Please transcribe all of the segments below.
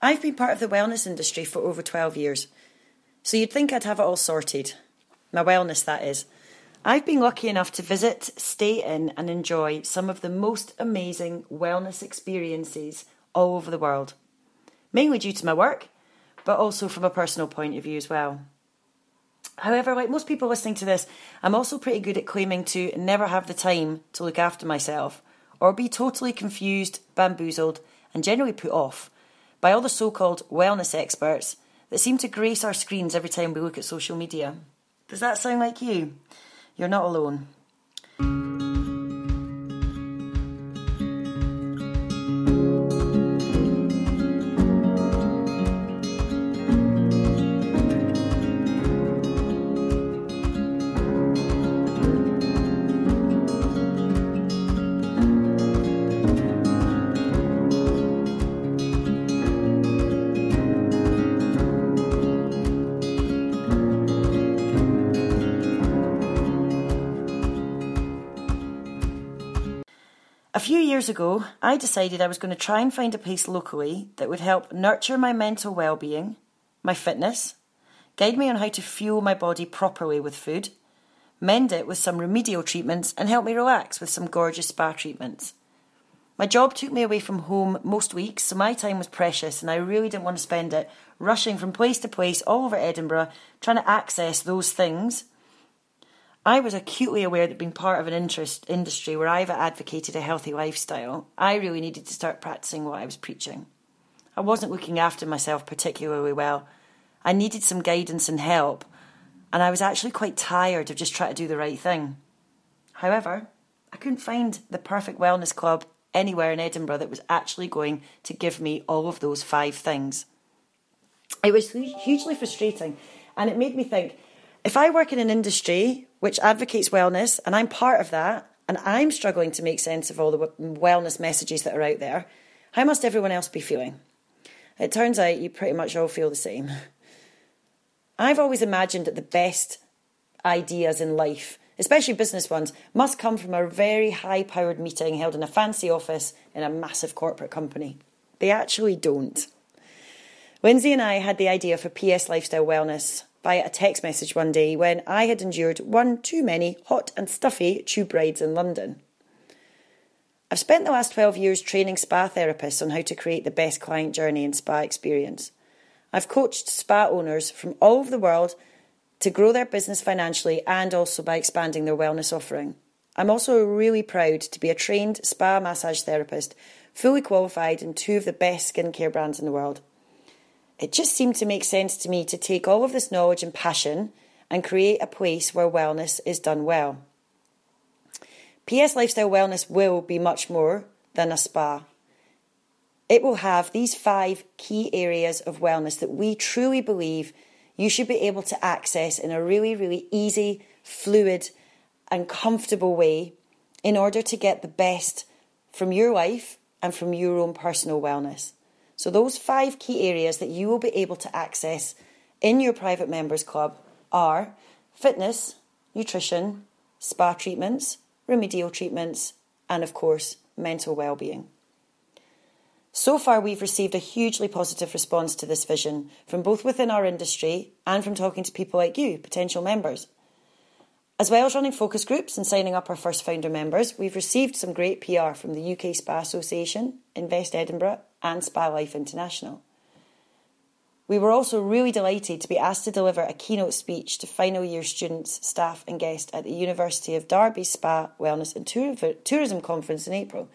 I've been part of the wellness industry for over 12 years, so you'd think I'd have it all sorted. My wellness, that is. I've been lucky enough to visit, stay in, and enjoy some of the most amazing wellness experiences all over the world. Mainly due to my work, but also from a personal point of view as well. However, like most people listening to this, I'm also pretty good at claiming to never have the time to look after myself or be totally confused, bamboozled, and generally put off by all the so called wellness experts that seem to grace our screens every time we look at social media. Does that sound like you? You're not alone. Few years ago, I decided I was going to try and find a place locally that would help nurture my mental well-being, my fitness, guide me on how to fuel my body properly with food, mend it with some remedial treatments, and help me relax with some gorgeous spa treatments. My job took me away from home most weeks, so my time was precious, and I really didn't want to spend it rushing from place to place all over Edinburgh trying to access those things I was acutely aware that being part of an interest industry where I've advocated a healthy lifestyle, I really needed to start practicing what I was preaching. I wasn't looking after myself particularly well. I needed some guidance and help, and I was actually quite tired of just trying to do the right thing. However, I couldn't find the perfect wellness club anywhere in Edinburgh that was actually going to give me all of those five things. It was hugely frustrating, and it made me think if I work in an industry which advocates wellness and I'm part of that and I'm struggling to make sense of all the wellness messages that are out there, how must everyone else be feeling? It turns out you pretty much all feel the same. I've always imagined that the best ideas in life, especially business ones, must come from a very high powered meeting held in a fancy office in a massive corporate company. They actually don't. Lindsay and I had the idea for PS Lifestyle Wellness via a text message one day when I had endured one too many hot and stuffy tube rides in London. I've spent the last 12 years training spa therapists on how to create the best client journey and spa experience. I've coached spa owners from all over the world to grow their business financially and also by expanding their wellness offering. I'm also really proud to be a trained spa massage therapist, fully qualified in two of the best skincare brands in the world. It just seemed to make sense to me to take all of this knowledge and passion and create a place where wellness is done well. PS Lifestyle Wellness will be much more than a spa. It will have these five key areas of wellness that we truly believe you should be able to access in a really, really easy, fluid, and comfortable way in order to get the best from your life and from your own personal wellness. So, those five key areas that you will be able to access in your private members club are fitness, nutrition, spa treatments, remedial treatments, and of course, mental well-being. So far, we've received a hugely positive response to this vision from both within our industry and from talking to people like you, potential members. As well as running focus groups and signing up our first founder members, we've received some great PR from the UK Spa Association, Invest Edinburgh, and Spa Life International. We were also really delighted to be asked to deliver a keynote speech to final year students, staff, and guests at the University of Derby Spa Wellness and Tourism Conference in April.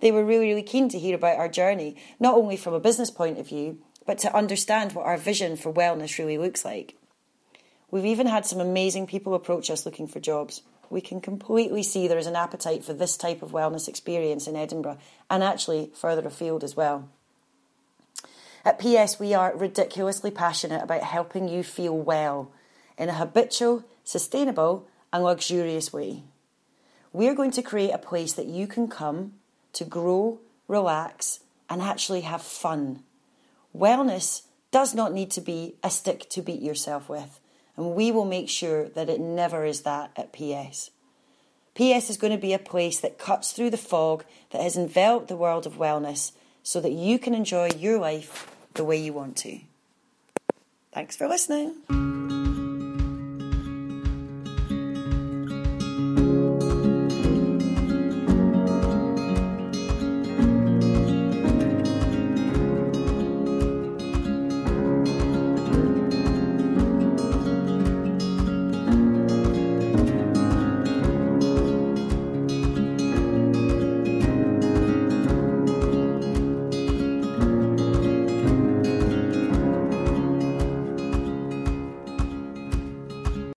They were really, really keen to hear about our journey, not only from a business point of view, but to understand what our vision for wellness really looks like. We've even had some amazing people approach us looking for jobs we can completely see there is an appetite for this type of wellness experience in Edinburgh and actually further afield as well. At PS, we are ridiculously passionate about helping you feel well in a habitual, sustainable, and luxurious way. We're going to create a place that you can come to grow, relax, and actually have fun. Wellness does not need to be a stick to beat yourself with and we will make sure that it never is that at PS. PS is going to be a place that cuts through the fog that has enveloped the world of wellness so that you can enjoy your life the way you want to. Thanks for listening.